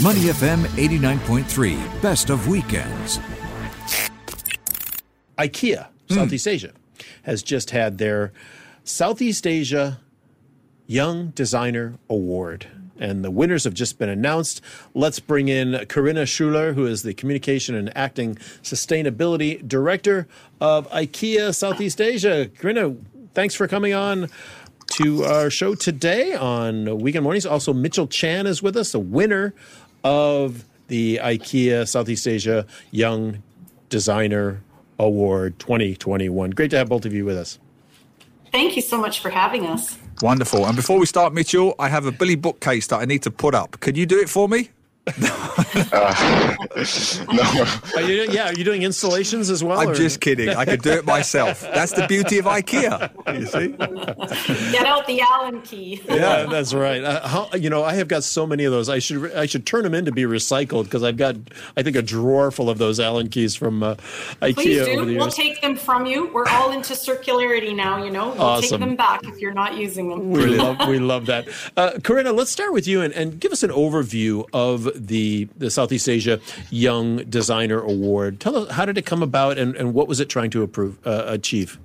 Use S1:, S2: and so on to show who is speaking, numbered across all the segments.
S1: Money FM 89.3, best of weekends.
S2: IKEA, hmm. Southeast Asia, has just had their Southeast Asia Young Designer Award. And the winners have just been announced. Let's bring in Corinna Schuler, who is the Communication and Acting Sustainability Director of IKEA Southeast Asia. Corinna, thanks for coming on to our show today on Weekend Mornings. Also, Mitchell Chan is with us, the winner of the IKEA Southeast Asia Young Designer Award 2021. Great to have both of you with us.
S3: Thank you so much for having us.
S4: Wonderful. And before we start, Mitchell, I have a Billy bookcase that I need to put up. Could you do it for me?
S2: Uh, no. Are you, yeah, are you doing installations as well?
S4: I'm or? just kidding. I could do it myself. That's the beauty of IKEA. You
S3: see? Get out the Allen key.
S2: Yeah, that's right. Uh, how, you know, I have got so many of those. I should I should turn them in to be recycled because I've got I think a drawer full of those Allen keys from uh, IKEA.
S3: Please do. We'll take them from you. We're all into circularity now. You know, we'll awesome. take them back if you're not using them.
S2: We love we love that. Uh, Corinna, let's start with you and, and give us an overview of the the Southeast Asia Young Designer Award. Tell us how did it come about and, and what was it trying to approve, uh, achieve?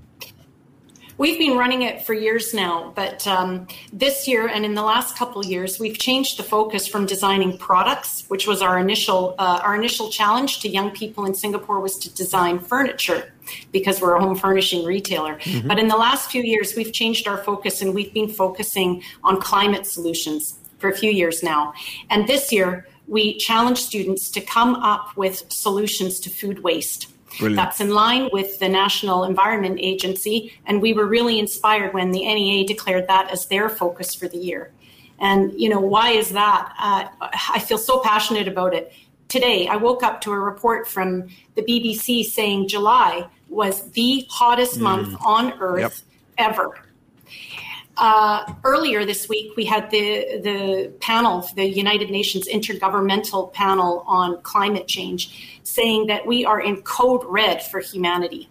S3: We've been running it for years now, but um, this year and in the last couple years, we've changed the focus from designing products, which was our initial uh, our initial challenge to young people in Singapore was to design furniture because we're a home furnishing retailer. Mm-hmm. But in the last few years, we've changed our focus and we've been focusing on climate solutions for a few years now. And this year, we challenge students to come up with solutions to food waste. Brilliant. That's in line with the National Environment Agency, and we were really inspired when the NEA declared that as their focus for the year. And you know why is that? Uh, I feel so passionate about it. Today, I woke up to a report from the BBC saying July was the hottest mm. month on Earth yep. ever. Uh, earlier this week, we had the the panel, the United Nations Intergovernmental Panel on Climate Change, saying that we are in code red for humanity.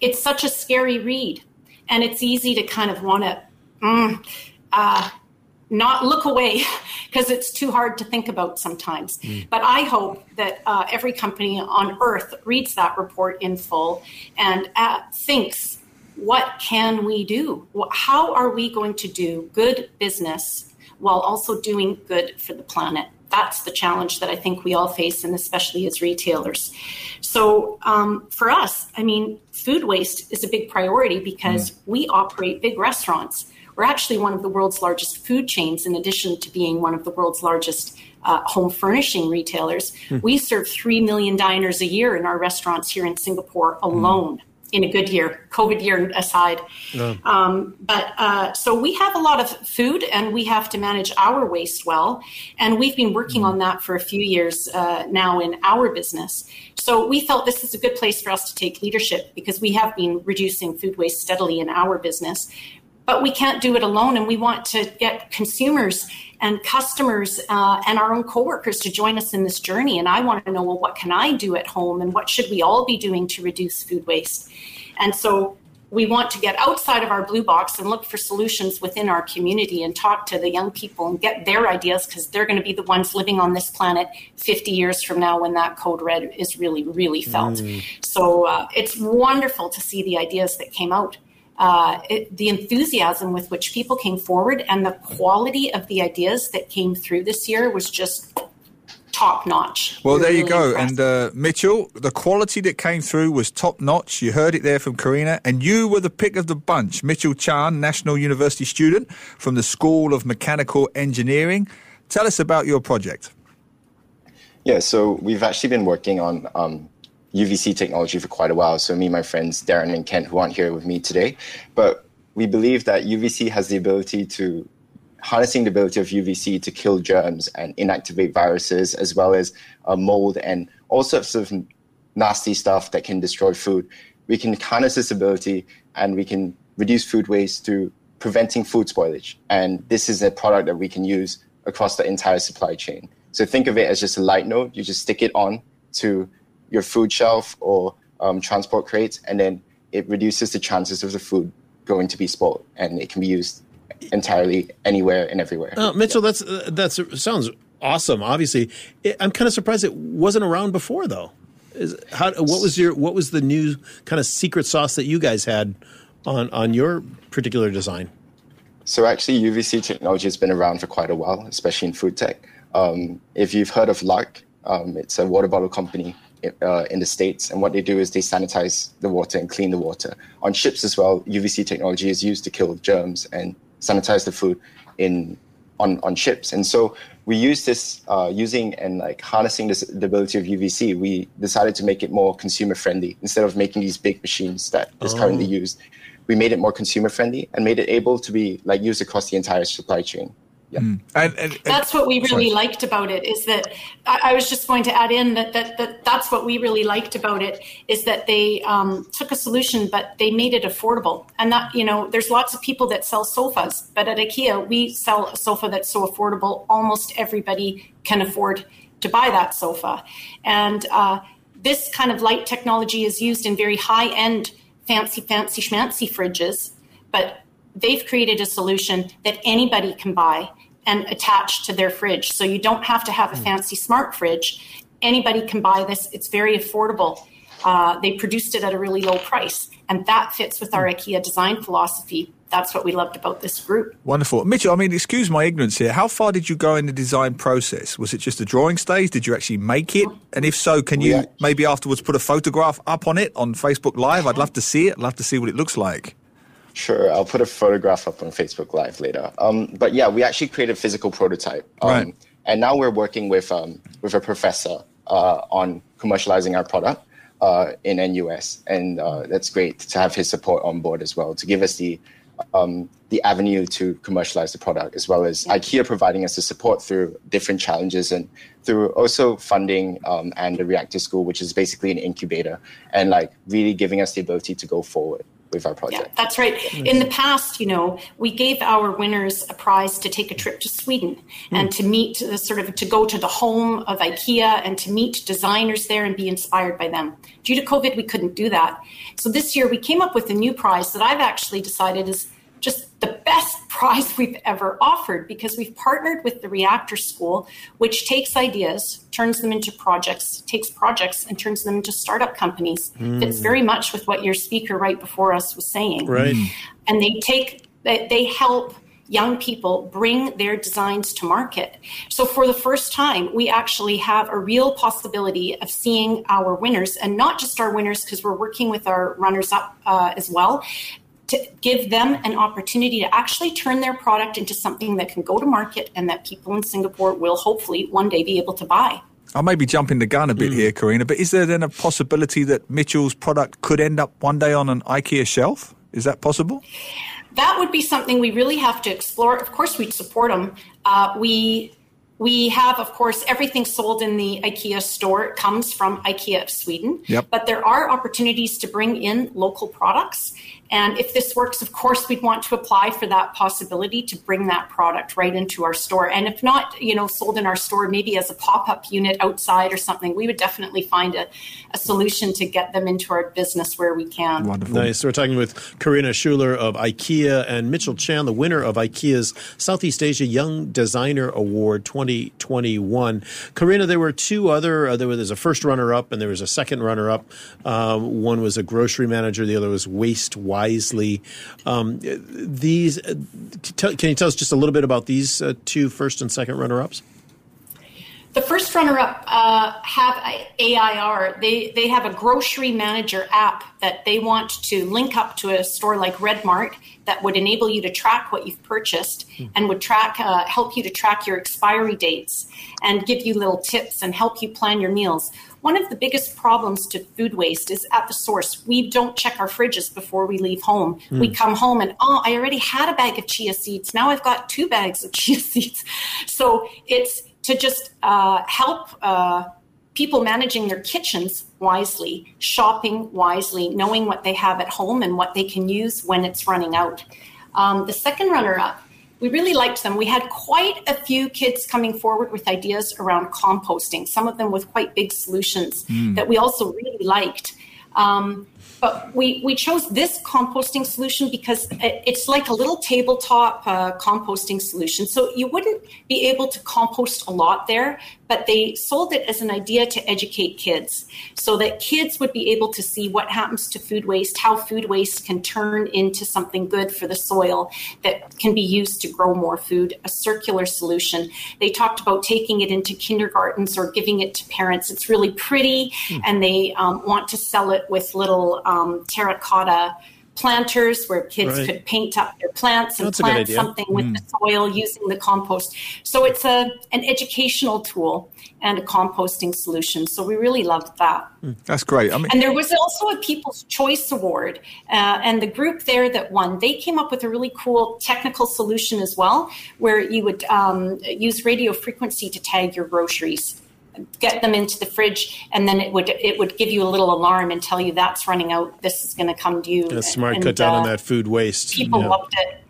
S3: It's such a scary read, and it's easy to kind of want to mm, uh, not look away because it's too hard to think about sometimes. Mm. But I hope that uh, every company on earth reads that report in full and uh, thinks what can we do? How are we going to do good business while also doing good for the planet? That's the challenge that I think we all face, and especially as retailers. So, um, for us, I mean, food waste is a big priority because mm. we operate big restaurants. We're actually one of the world's largest food chains, in addition to being one of the world's largest uh, home furnishing retailers. Mm. We serve 3 million diners a year in our restaurants here in Singapore alone. Mm in a good year, COVID year aside. Yeah. Um, but uh, so we have a lot of food and we have to manage our waste well. And we've been working on that for a few years uh, now in our business. So we felt this is a good place for us to take leadership because we have been reducing food waste steadily in our business. But we can't do it alone, and we want to get consumers and customers uh, and our own coworkers to join us in this journey. And I want to know, well, what can I do at home and what should we all be doing to reduce food waste? And so we want to get outside of our blue box and look for solutions within our community and talk to the young people and get their ideas because they're going to be the ones living on this planet 50 years from now when that code red is really, really felt. Mm. So uh, it's wonderful to see the ideas that came out uh, it, the enthusiasm with which people came forward and the quality of the ideas that came through this year was just top notch.
S4: Well, there really you go. Impressive. And uh, Mitchell, the quality that came through was top notch. You heard it there from Corinna, and you were the pick of the bunch. Mitchell Chan, National University student from the School of Mechanical Engineering. Tell us about your project.
S5: Yeah, so we've actually been working on um, UVC technology for quite a while. So me and my friends Darren and Kent, who aren't here with me today, but we believe that UVC has the ability to harnessing the ability of UVC to kill germs and inactivate viruses, as well as uh, mold and all sorts of nasty stuff that can destroy food. We can harness this ability and we can reduce food waste through preventing food spoilage. And this is a product that we can use across the entire supply chain. So think of it as just a light node. You just stick it on to your food shelf or um, transport crates, and then it reduces the chances of the food going to be spoiled, and it can be used entirely anywhere and everywhere.
S2: Uh, Mitchell, that's uh, that sounds awesome. Obviously, it, I'm kind of surprised it wasn't around before, though. Is, how, what was your what was the new kind of secret sauce that you guys had on on your particular design?
S5: So actually, UVC technology has been around for quite a while, especially in food tech. Um, if you've heard of LARQ, um, it's a water bottle company uh, in the states, and what they do is they sanitize the water and clean the water. On ships as well, UVC technology is used to kill germs and sanitize the food in on on ships. And so we use this uh, using and like harnessing this, the ability of UVC. We decided to make it more consumer friendly instead of making these big machines that is oh. currently used. We made it more consumer friendly and made it able to be like used across the entire supply chain.
S3: Yeah. Mm. And, and, and, that's what we really sorry. liked about it is that I, I, was just going to add in that, that, that that's what we really liked about it is that they um, took a solution but they made it affordable and that you know there's lots of people that sell sofas but at ikea we sell a sofa that's so affordable almost everybody can afford to buy that sofa and uh, this kind of light technology is used in very high end fancy fancy schmancy fridges but they've created a solution that anybody can buy and attach to their fridge. So you don't have to have a fancy smart fridge. Anybody can buy this. It's very affordable. Uh, they produced it at a really low price, and that fits with our. IKEA design philosophy. That's what we loved about this group.
S4: Wonderful. Mitchell, I mean, excuse my ignorance here. How far did you go in the design process? Was it just a drawing stage? Did you actually make it? And if so, can you yeah. maybe afterwards put a photograph up on it on Facebook Live? I'd love to see it. I'd love to see what it looks like.
S5: Sure, I'll put a photograph up on Facebook Live later. Um, but yeah, we actually created a physical prototype, um, right. and now we're working with um, with a professor uh, on commercializing our product uh, in NUS, and uh, that's great to have his support on board as well to give us the um, the avenue to commercialize the product, as well as IKEA providing us the support through different challenges and through also funding um, and the Reactor School, which is basically an incubator, and like really giving us the ability to go forward with our project.
S3: Yeah, that's right. In the past, you know, we gave our winners a prize to take a trip to Sweden mm. and to meet the sort of to go to the home of IKEA and to meet designers there and be inspired by them. Due to COVID, we couldn't do that. So this year we came up with a new prize that I've actually decided is just the best prize we've ever offered because we've partnered with the Reactor School, which takes ideas, turns them into projects, takes projects and turns them into startup companies. Mm. Fits very much with what your speaker right before us was saying.
S2: Right.
S3: And they take they help young people bring their designs to market. So for the first time, we actually have a real possibility of seeing our winners and not just our winners because we're working with our runners up uh, as well, to give them an opportunity to actually turn their product into something that can go to market and that people in Singapore will hopefully one day be able to buy.
S4: I may be jumping the gun a bit mm. here, Corinna, but is there then a possibility that Mitchell's product could end up one day on an IKEA shelf? Is that possible?
S3: That would be something we really have to explore. Of course, we'd support them. Uh, we we have, of course, everything sold in the IKEA store it comes from IKEA of Sweden.
S4: Yep.
S3: But there are opportunities to bring in local products. And if this works, of course, we'd want to apply for that possibility to bring that product right into our store. And if not, you know, sold in our store, maybe as a pop up unit outside or something, we would definitely find a, a solution to get them into our business where we can.
S2: Wonderful. Nice. We're talking with Corinna Schuler of IKEA and Mitchell Chan, the winner of IKEA's Southeast Asia Young Designer Award 2021. Corinna, there were two other, uh, there was a first runner up and there was a second runner up. Um, one was a grocery manager, the other was Waste wisely. Um, these, can you tell us just a little bit about these uh, two first and second runner ups?
S3: The first runner-up uh, have AIR. They they have a grocery manager app that they want to link up to a store like Redmart that would enable you to track what you've purchased mm. and would track uh, help you to track your expiry dates and give you little tips and help you plan your meals. One of the biggest problems to food waste is at the source. We don't check our fridges before we leave home. Mm. We come home and, oh, I already had a bag of chia seeds. Now I've got two bags of chia seeds. So it's to just uh, help uh, people managing their kitchens wisely, shopping wisely, knowing what they have at home and what they can use when it's running out. Um, the second runner up we really liked them. We had quite a few kids coming forward with ideas around composting, some of them with quite big solutions mm. that we also really liked. Um, but we, we chose this composting solution because it's like a little tabletop uh, composting solution. So you wouldn't be able to compost a lot there, but they sold it as an idea to educate kids so that kids would be able to see what happens to food waste, how food waste can turn into something good for the soil that can be used to grow more food, a circular solution. They talked about taking it into kindergartens or giving it to parents. It's really pretty, mm. and they um, want to sell it with little um, terracotta planters where kids right. could paint up their plants and That's plant something with mm. the soil using the compost. So it's a an educational tool and a composting solution. So we really loved that.
S4: Mm. That's great. I mean,
S3: and there was also a People's Choice Award, uh, and the group there that won, they came up with a really cool technical solution as well, where you would um, use radio frequency to tag your groceries get them into the fridge, and then it would it would give you a little alarm and tell you that's running out. This is going to come to you.
S2: That's smart. And, cut down uh, on that food waste.
S3: People yeah. loved it.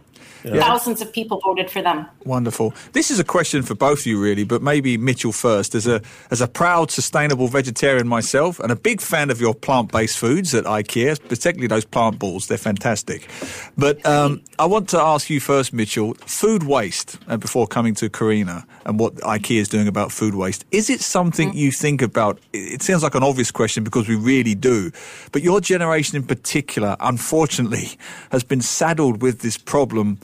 S3: Yeah. Thousands of people voted for them.
S4: Wonderful. This is a question for both of you, really, but maybe Mitchell first. As a as a proud, sustainable vegetarian myself, and a big fan of your plant based foods at IKEA, particularly those plant balls, they're fantastic. But um, I want to ask you first, Mitchell, food waste. Uh, before coming to Corinna and what IKEA is doing about food waste, is it something mm-hmm. you think about? It sounds like an obvious question because we really do, but your generation in particular, unfortunately, has been saddled with this problem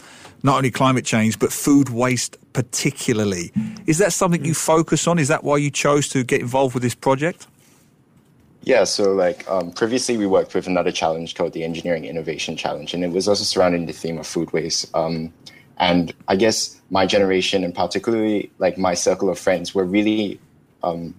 S4: not only climate change, but food waste particularly. Is that something you focus on? Is that why you chose to get involved with this project?
S5: Yeah, so like um, previously we worked with another challenge called the Engineering Innovation Challenge, and it was also surrounding the theme of food waste. Um, and I guess my generation, and particularly like my circle of friends, were really, um,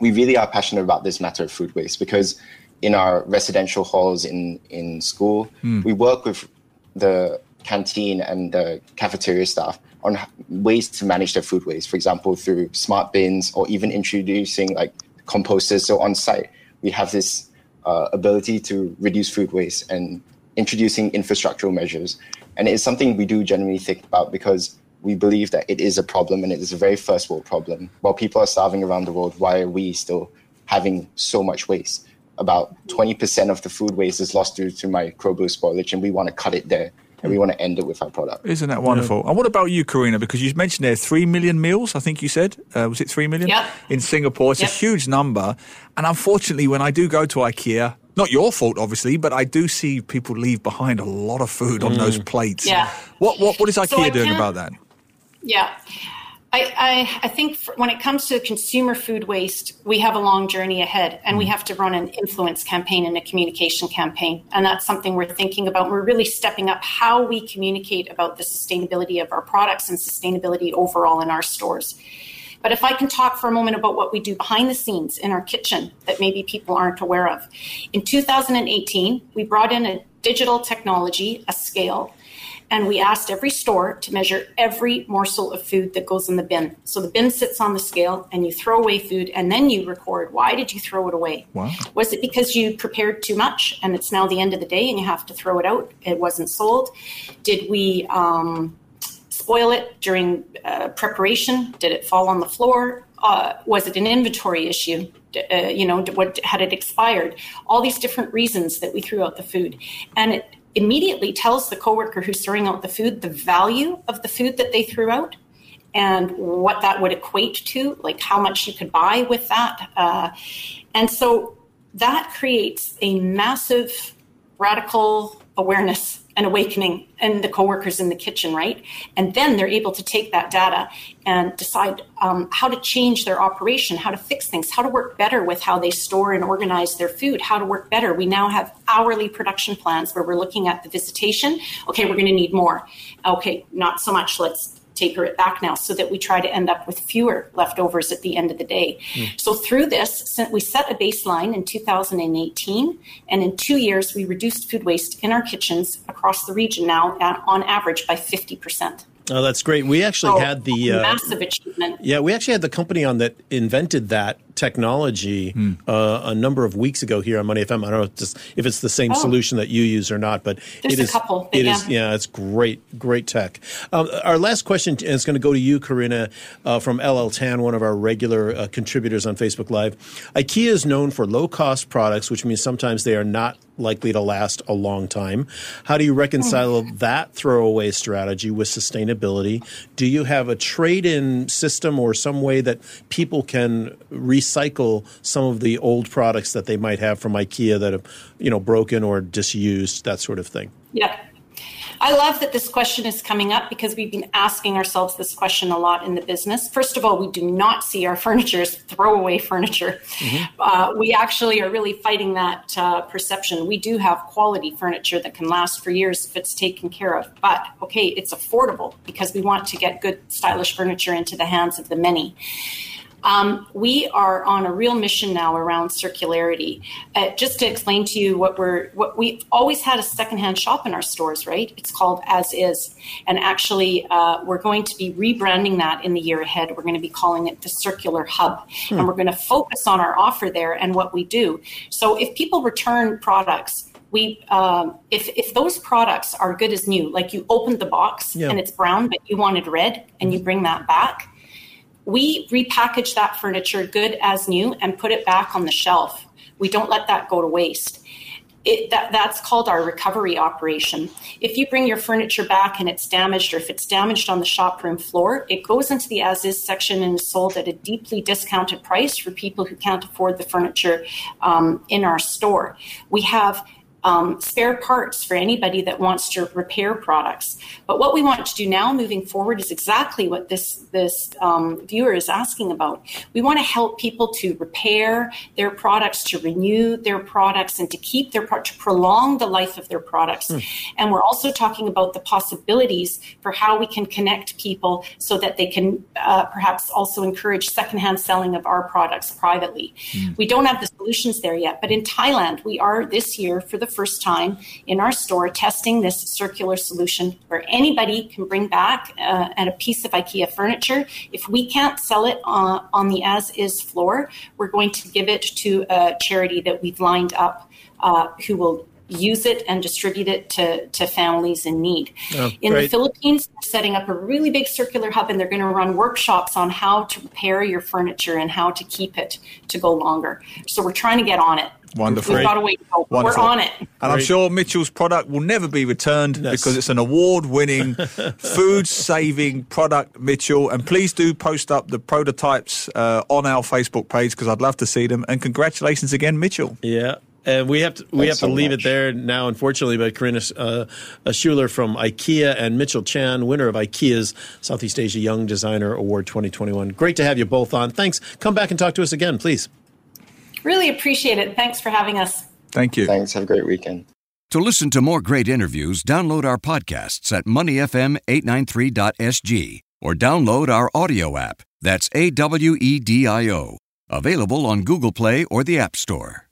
S5: we really are passionate about this matter of food waste because in our residential halls in in school, mm. we work with the canteen and the cafeteria staff on ways to manage their food waste. For example, through smart bins or even introducing like composters. So on site, we have this uh, ability to reduce food waste and introducing infrastructural measures. And it's something we do generally think about because we believe that it is a problem and it is a very first world problem. While people are starving around the world, why are we still having so much waste? About 20% of the food waste is lost due to microbial spoilage, and we want to cut it there and we want to end it with our product.
S4: Isn't that wonderful? Yeah. And what about you, Corinna? Because you mentioned there three million meals. I think you said uh, was it three million?
S3: Yeah.
S4: In Singapore, it's yep. a huge number. And unfortunately, when I do go to IKEA, not your fault, obviously, but I do see people leave behind a lot of food on those mm. plates.
S3: Yeah.
S4: What what what is IKEA so doing about that?
S3: Yeah. I, I, I, think when it comes to consumer food waste, we have a long journey ahead and we mm. have to run an influence campaign and a communication campaign. And that's something we're thinking about. We're really stepping up how we communicate about the sustainability of our products and sustainability overall in our stores. But if I can talk for a moment about what we do behind the scenes in our kitchen that maybe people aren't aware of. In 2018, we brought in a digital technology, a scale, and we asked every store to measure every morsel of food that goes in the bin. So the bin sits on the scale and you throw away food and then you record why did you throw it away?
S4: Wow.
S3: Was it because you prepared too much and it's now the end of the day and you have to throw it out? It wasn't sold. Did we um, spoil it during uh, preparation? Did it fall on the floor? Uh, was it an inventory issue? Uh, you know, what had it expired? All these different reasons that we threw out the food, and it immediately tells the coworker who's throwing out the food the value of the food that they threw out and what that would equate to, like how much you could buy with that. Uh, and so that creates a massive radical awareness and awakening in the coworkers in the kitchen, right? And then they're able to take that data and decide um, how to change their operation, how to fix things, how to work better with how they store and organize their food, how to work better. We now have hourly production plans where we're looking at the visitation. Okay, we're going to need more. Okay, not so much. Let's taper it back now so that we try to end up with fewer leftovers at the end of the day. Mm. So through this, we set a baseline in 2018, and in two years, we reduced food waste in our kitchens across the region now at, on average by 50%.
S2: Oh, that's great. We actually had the
S3: uh, massive achievement.
S2: Yeah, we actually had the company on that invented that technology hmm. uh, a number of weeks ago here on Money FM. I don't know if it's, if it's the same oh. solution that you use or not, but
S3: There's
S2: it is.
S3: Couple,
S2: it
S3: yeah.
S2: is, yeah, it's great, great tech. Um, our last question is going to go to you, Corinna, uh, from LL Tan, one of our regular uh, contributors on Facebook Live. IKEA is known for low cost products, which means sometimes they are not likely to last a long time. How do you reconcile
S3: Hmm.
S2: that throwaway strategy with sustainability? Do you have a trade in system or some way that people can recycle some of the old products that they might have from IKEA that have, you know, broken or disused, that sort of thing?
S3: Yeah. I love that this question is coming up because we've been asking ourselves this question a lot in the business. First of all, we do not see our furniture as throwaway furniture. Uh, we actually are really fighting that uh, perception. We do have quality furniture that can last for years if it's taken care of. But okay, it's affordable because we want to get good, stylish furniture into the hands of the many. Um, we are on a real mission now around circularity. Uh, just to explain to you what we're, what we've always had a secondhand shop in our stores, right? It's called As Is, and actually, uh, we're going to be rebranding that in the year ahead. We're going to be calling it the Circular Hub, and we're going to focus on our offer there and what we do. So, if people return products, we um, if if those products are good as new, like you opened the box
S2: Yeah.
S3: and it's brown, but you wanted red, and you bring that back we repackage that furniture good as new and put it back on the shelf. We don't let that go to waste. It, that, that's called our recovery operation. If you bring your furniture back and it's damaged, or if it's damaged on the shop room floor, it goes into the as is section and is sold at a deeply discounted price for people who can't afford the furniture um, in our store. We have um, spare parts for anybody that wants to repair products. But what we want to do now, moving forward, is exactly what this this um, viewer is asking about. We want to help people to repair their products, to renew their products, and to keep their pro- to prolong the life of their products. And we're also talking about the possibilities for how we can connect people so that they can uh, perhaps also encourage secondhand selling of our products privately. We don't have the solutions there yet, but in Thailand, we are this year for the first time in our store testing this circular solution where anybody can bring back uh, and a piece of IKEA furniture. If we can't sell it on, on the as is floor, we're going to give it to a charity that we've lined up uh, who will use it and distribute it to, to families in need.
S2: Oh,
S3: in the. Philippines, they're setting up a really big circular hub and they're going to run workshops on how to repair your furniture and how to keep it to go longer. So we're trying to get on it.
S4: Wonderful.
S3: We've got a way to go.
S4: Wonderful.
S3: We're on it.
S4: And I'm sure Mitchell's product will never be returned
S2: Yes.
S4: because it's an award winning, food saving product, Mitchell. And please do post up the prototypes uh, on our Facebook page because I'd love to see them. And congratulations again, Mitchell.
S2: Yeah. And we have to we
S5: Thanks
S2: have to
S5: so
S2: leave
S5: much.
S2: it there now, unfortunately. But Corinna uh, uh, Schuler from IKEA and Mitchell Chan, winner of IKEA's Southeast Asia Young Designer Award 2021. Great to have you both on. Thanks. Come back and talk to us again, please.
S3: Really appreciate it. Thanks for having us.
S4: Thank you.
S5: Thanks. Have a great weekend.
S1: To listen to more great interviews, download our podcasts at moneyfm893.sg or download our audio app. That's A W E D I O. Available on Google Play or the App Store.